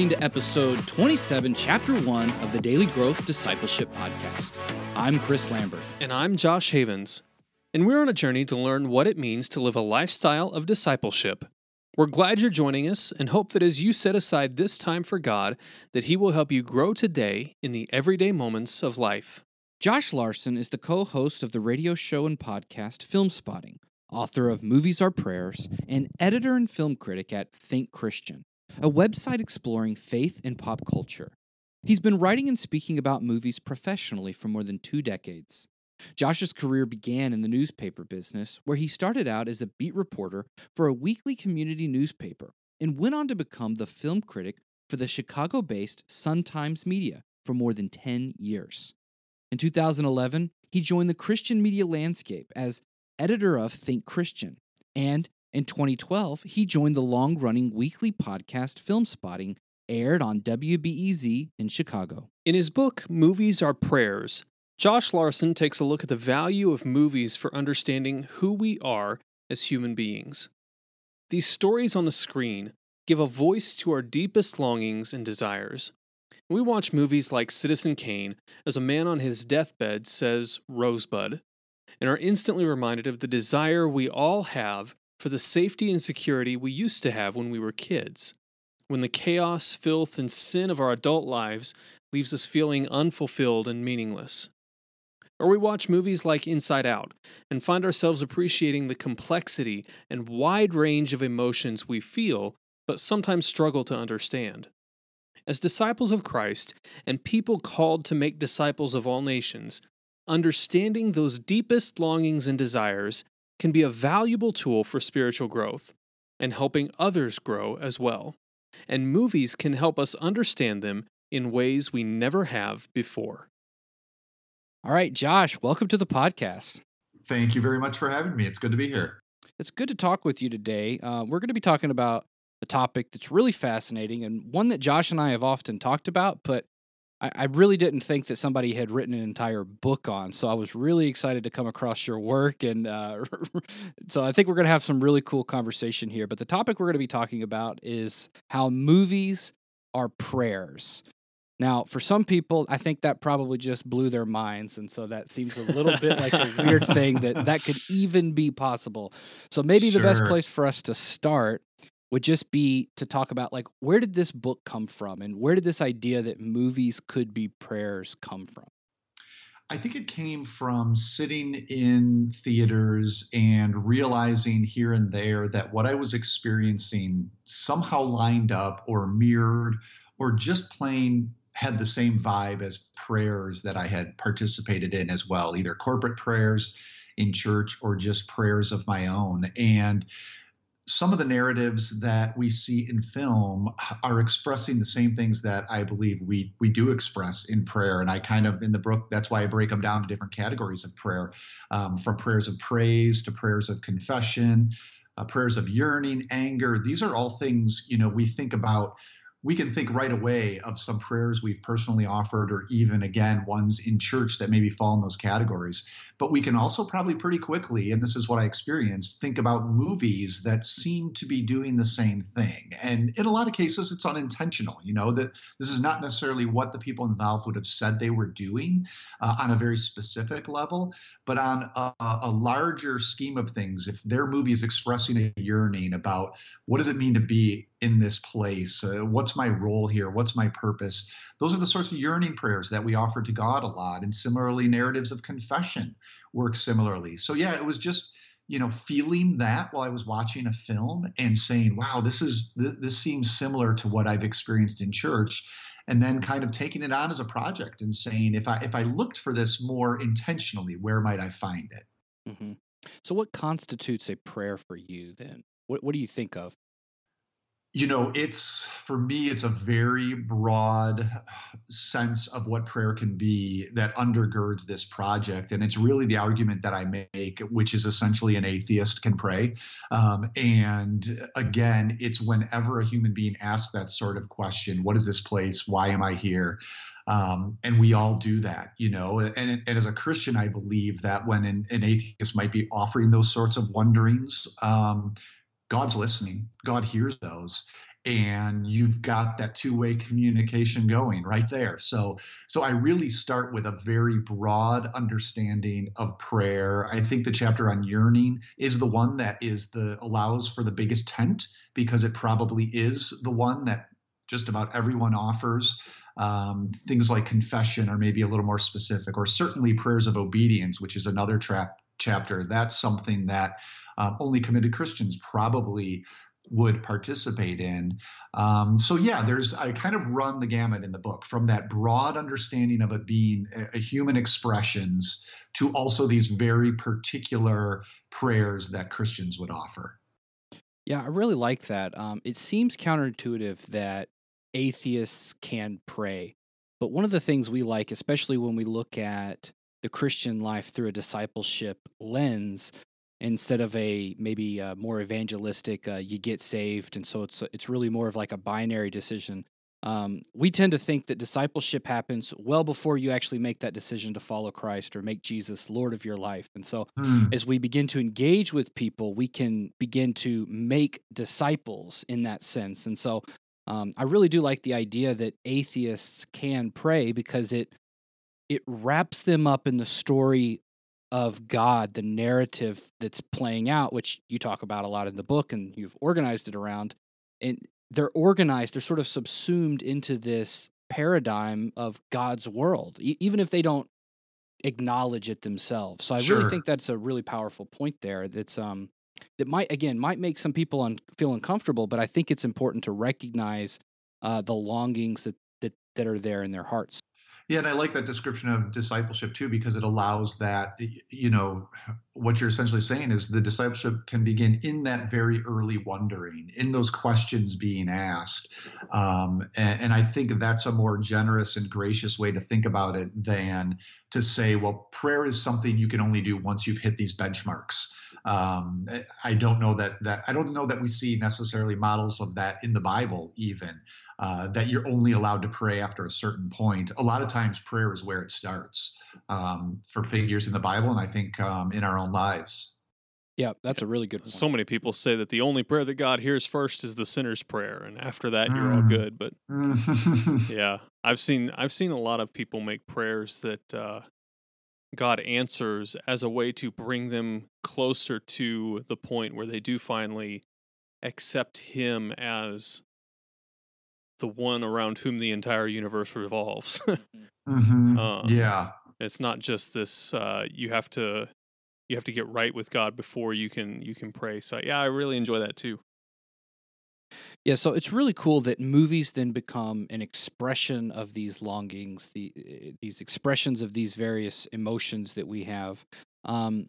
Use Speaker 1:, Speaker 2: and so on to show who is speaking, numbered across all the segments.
Speaker 1: listening to episode 27, chapter 1 of the Daily Growth Discipleship Podcast. I'm Chris Lambert.
Speaker 2: And I'm Josh Havens. And we're on a journey to learn what it means to live a lifestyle of discipleship. We're glad you're joining us and hope that as you set aside this time for God, that He will help you grow today in the everyday moments of life.
Speaker 1: Josh Larsen is the co host of the radio show and podcast Filmspotting, author of Movies Are Prayers, and editor and film critic at Think Christian a website exploring faith and pop culture. He's been writing and speaking about movies professionally for more than two decades. Josh's career began in the newspaper business, where he started out as a beat reporter for a weekly community newspaper and went on to become the film critic for the Chicago based Sun Times Media for more than 10 years. In 2011, he joined the Christian media landscape as editor of Think Christian and in 2012, he joined the long running weekly podcast Filmspotting, aired on WBEZ in Chicago.
Speaker 2: In his book, Movies Are Prayers, Josh Larsen takes a look at the value of movies for understanding who we are as human beings. These stories on the screen give a voice to our deepest longings and desires. We watch movies like Citizen Kane as a man on his deathbed says Rosebud, and are instantly reminded of the desire we all have for the safety and security we used to have when we were kids, when the chaos, filth, and sin of our adult lives leaves us feeling unfulfilled and meaningless. Or we watch movies like Inside Out and find ourselves appreciating the complexity and wide range of emotions we feel but sometimes struggle to understand. As disciples of Christ and people called to make disciples of all nations, understanding those deepest longings and desires can be a valuable tool for spiritual growth and helping others grow as well. And movies can help us understand them in ways we never have before.
Speaker 1: All right, Josh, welcome to the podcast.
Speaker 3: Thank you very much for having me. It's good to be here.
Speaker 1: It's good to talk with you today. Uh, we're going to be talking about a topic that's really fascinating and one that Josh and I have often talked about, but I, I really didn't think that somebody had written an entire book on. So I was really excited to come across your work. And uh, so I think we're going to have some really cool conversation here. But the topic we're going to be talking about is how movies are prayers. Now, for some people, I think that probably just blew their minds, and so that seems a little bit like a weird thing that that could even be possible. So maybe sure. the best place for us to start would just be to talk about like where did this book come from and where did this idea that movies could be prayers come from?
Speaker 3: I think it came from sitting in theaters and realizing here and there that what I was experiencing somehow lined up or mirrored or just plain had the same vibe as prayers that I had participated in as well, either corporate prayers in church or just prayers of my own. And some of the narratives that we see in film are expressing the same things that I believe we we do express in prayer. And I kind of in the book that's why I break them down to different categories of prayer, um, from prayers of praise to prayers of confession, uh, prayers of yearning, anger. These are all things you know we think about we can think right away of some prayers we've personally offered, or even again, ones in church that maybe fall in those categories. But we can also probably pretty quickly, and this is what I experienced, think about movies that seem to be doing the same thing. And in a lot of cases, it's unintentional, you know, that this is not necessarily what the people involved would have said they were doing uh, on a very specific level, but on a, a larger scheme of things, if their movie is expressing a yearning about what does it mean to be in this place? Uh, what's my role here? What's my purpose? Those are the sorts of yearning prayers that we offer to God a lot. And similarly, narratives of confession work similarly. So, yeah, it was just you know feeling that while i was watching a film and saying wow this is this seems similar to what i've experienced in church and then kind of taking it on as a project and saying if i if i looked for this more intentionally where might i find it
Speaker 1: mm-hmm. so what constitutes a prayer for you then what, what do you think of
Speaker 3: you know it's for me it's a very broad sense of what prayer can be that undergirds this project. And it's really the argument that i make which is essentially an atheist can pray. Um, and again it's whenever a human being asks that sort of question what is this place? Why am i here? Um, and we all do that you know? And, and, as a christian i believe that when an, an atheist might be offering those sorts of wonderings um, God's listening. God hears those. and you've got that two-way communication going right there so so i really start with a very broad understanding of prayer i think the chapter on yearning is the one that is the allows for the biggest tent because it probably is the one that just about everyone offers um, things like confession are maybe a little more specific or certainly prayers of obedience which is another trap chapter that's something that um, only committed christians probably would participate in. Um, so yeah, there's I kind of run the gamut in the book from that broad understanding of it being a, a human expressions to also these very particular prayers that Christians would offer.
Speaker 1: Yeah, I really like that. Um, it seems counterintuitive that atheists can pray, but one of the things we like, especially when we look at the Christian life through a discipleship lens, instead of a maybe a more evangelistic uh, you get saved. And so it's it's really more of like a binary decision. Um, we tend to think that discipleship happens well before you actually make that decision to follow christ or make jesus lord of your life. And so
Speaker 3: Mm.
Speaker 1: as we begin to engage with people we can begin to make disciples in that sense. And so um, i really do like the idea that atheists can pray because it it wraps them up in the story of God, the narrative that's playing out, which you talk about a lot in the book and you've organized it around. And they're organized, they're sort of subsumed into this paradigm of God's world, e- even if they don't acknowledge it themselves. So I really think that's a really powerful point there. That's um that might again might make some people un- feel uncomfortable, but I think it's important to recognize uh, the longings that, that that are there in their hearts.
Speaker 3: Yeah, and I like that description of discipleship too, because it allows that, you know, what you're essentially saying is the discipleship can begin in that very early wondering, in those questions being asked. Um, and, and I think that's a more generous and gracious way to think about it than to say, well, prayer is something you can only do once you've hit these benchmarks. Um, I don't know that that I don't know that we see necessarily models of that in the Bible, even uh, that you're only allowed to pray after a certain point. A lot of times, prayer is where it starts um, for figures in the Bible, and I think um, in our own lives.
Speaker 1: Yeah, that's a really good point.
Speaker 2: So many people say that the only prayer that God hears first is the sinner's prayer, and after that you're all
Speaker 3: Mm.
Speaker 2: good. But yeah, I've seen I've seen a lot of people make prayers that uh, God answers as a way to bring them closer to the point where they do finally accept Him as the one around whom the entire universe revolves.
Speaker 3: Mhm.
Speaker 2: Uh,
Speaker 3: yeah,
Speaker 2: it's not just this uh, you have to you have to get right with God before you can you can pray. So yeah, I really enjoy that too.
Speaker 1: Yeah, so it's really cool that movies then become an expression of these longings, the uh, these expressions of these various emotions that we have. Um,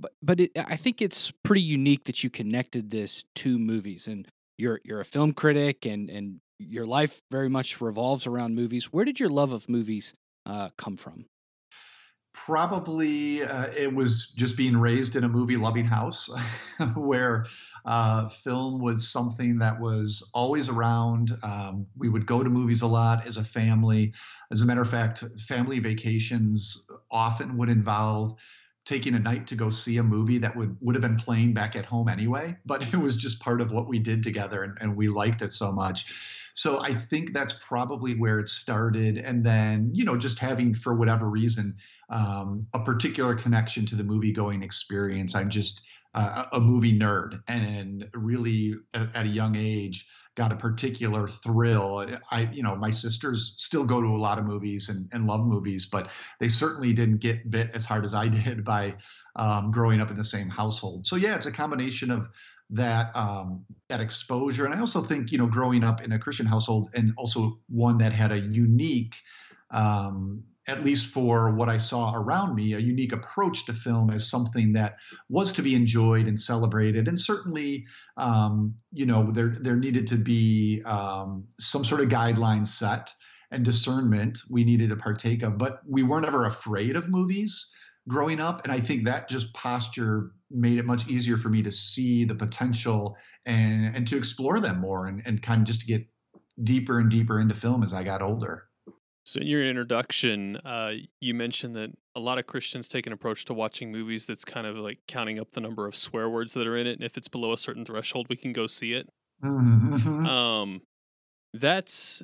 Speaker 1: but but it, I think it's pretty unique that you connected this to movies, and you're you're a film critic, and and your life very much revolves around movies. Where did your love of movies uh, come from?
Speaker 3: Probably uh, it was just being raised in a movie loving house where uh, film was something that was always around. Um, we would go to movies a lot as a family. As a matter of fact, family vacations often would involve taking a night to go see a movie that would would have been playing back at home anyway but it was just part of what we did together and, and we liked it so much. So i think that's probably where it started. And then you know just having for whatever reason um, a particular connection to the movie going experience. I'm just uh, a movie nerd and really at, at a young age got a particular thrill. I, you know, my sisters still go to a lot of movies and, and love movies, but they certainly didn't get bit as hard as I did by um, growing up in the same household. So yeah, it's a combination of that um, that exposure, and I also think you know, growing up in a Christian household and also one that had a unique. Um, at least for what I saw around me, a unique approach to film as something that was to be enjoyed and celebrated. And certainly, um, you know, there there needed to be um, some sort of guidelines set and discernment we needed to partake of. But we weren't ever afraid of movies growing up, and I think that just posture made it much easier for me to see the potential and and to explore them more and, and kind of just to get deeper and deeper into film as I got older.
Speaker 2: So, in your introduction, uh, you mentioned that a lot of Christians take an approach to watching movies that's kind of like counting up the number of swear words that are in it. And if it's below a certain threshold, we can go see it.
Speaker 3: Mhm.
Speaker 2: Um, that's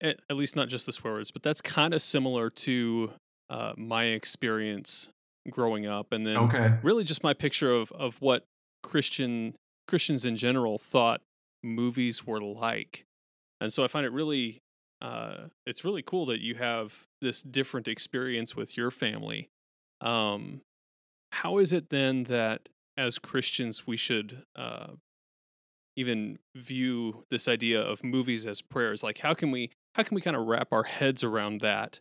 Speaker 2: at, at least not just the swear words, but that's kind of similar to uh, my experience growing up, and then
Speaker 3: okay.
Speaker 2: really just my picture of of what Christian Christians in general thought movies were like. And so I find it really uh it's really cool that you have this different experience with your family. Um how is it then that as Christians we should uh even view this idea of movies as prayers? Like how can we how can we kind of wrap our heads around that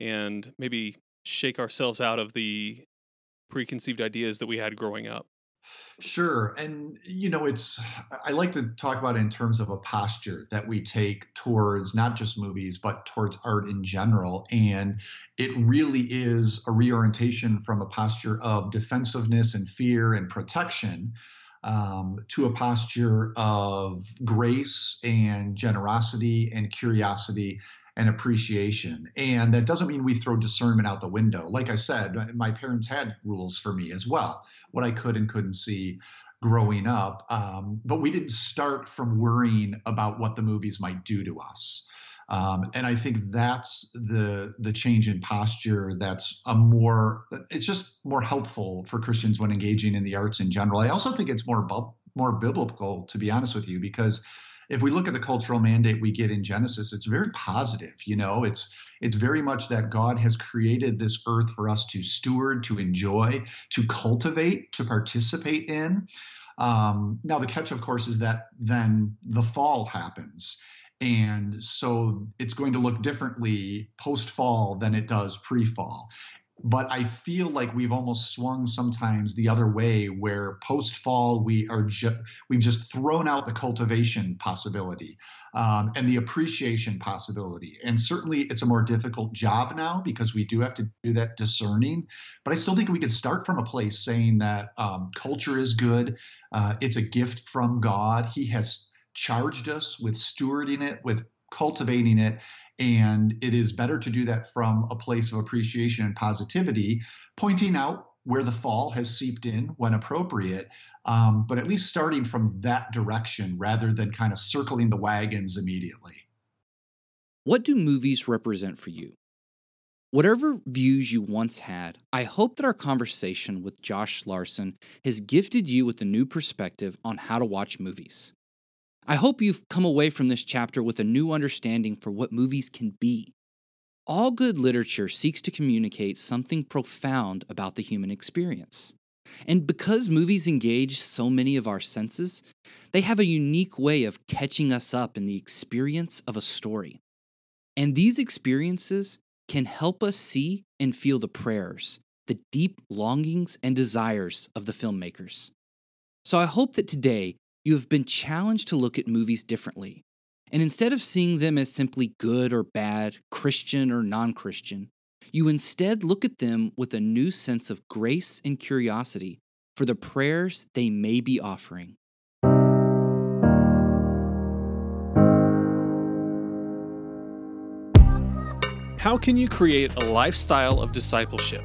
Speaker 2: and maybe shake ourselves out of the preconceived ideas that we had growing up?
Speaker 3: Sure. And, you know, it's, I like to talk about it in terms of a posture that we take towards not just movies, but towards art in general. And it really is a reorientation from a posture of defensiveness and fear and protection um, to a posture of grace and generosity and curiosity and appreciation. And that doesn't mean we throw discernment out the window. Like I said, my parents had rules for me as well, what I could and couldn't see growing up. Um, but we didn't start from worrying about what the movies might do to us. Um, and I think that's the the change in posture. That's a more. It's just more helpful for Christians when engaging in the arts in general. I also think it's more bu- more biblical, to be honest with you, because if we look at the cultural mandate we get in Genesis, it's very positive. You know, it's it's very much that God has created this earth for us to steward, to enjoy, to cultivate, to participate in. Um, now, the catch, of course, is that then the fall happens. And so it's going to look differently post fall than it does pre fall but I feel like we've almost swung sometimes the other way, where post fall we are just we've just thrown out the cultivation possibility um, and the appreciation possibility. And certainly, it's a more difficult job now because we do have to do that discerning. But I still think we could start from a place saying that um, culture is good. Uh, it's a gift from God. He has charged us with stewarding it, with cultivating it and it is better to do that from a place of appreciation and positivity, pointing out where the fall has seeped in when appropriate, um, but at least starting from that direction rather than kind of circling the wagons immediately.
Speaker 1: What do movies represent for you? Whatever views you once had, I hope that our conversation with Josh Larsen has gifted you with a new perspective on how to watch movies. I hope you've come away from this chapter with a new understanding for what movies can be. All good literature seeks to communicate something profound about the human experience. And because movies engage so many of our senses, they have a unique way of catching us up in the experience of a story. And these experiences can help us see and feel the prayers, the deep longings and desires of the filmmakers. So I hope that today you have been challenged to look at movies differently. And instead of seeing them as simply good or bad, Christian or non Christian, you instead look at them with a new sense of grace and curiosity for the prayers they may be offering.
Speaker 2: How can you create a lifestyle of discipleship?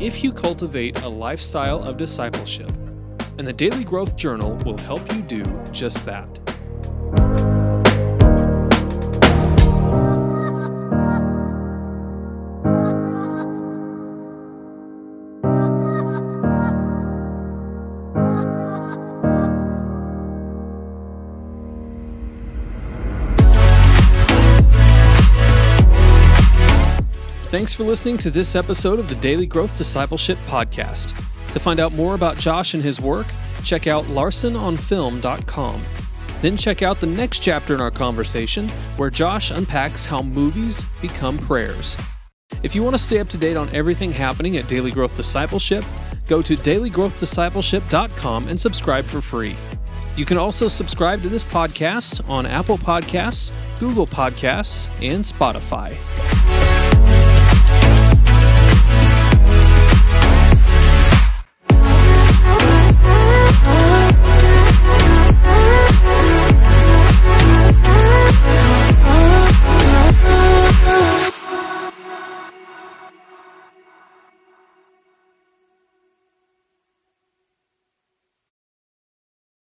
Speaker 2: if you cultivate a lifestyle of discipleship. And the Daily Growth Journal will help you do just that. Thanks for listening to this episode of the Daily Growth Discipleship Podcast. To find out more about Josh and his work, check out larsenonfilm.com. Then check out the next chapter in our conversation where Josh unpacks how movies become prayers. If you want to stay up to date on everything happening at Daily Growth Discipleship, go to dailygrowthdiscipleship.com and subscribe for free. You can also subscribe to this podcast on Apple Podcasts, Google Podcasts, and Spotify.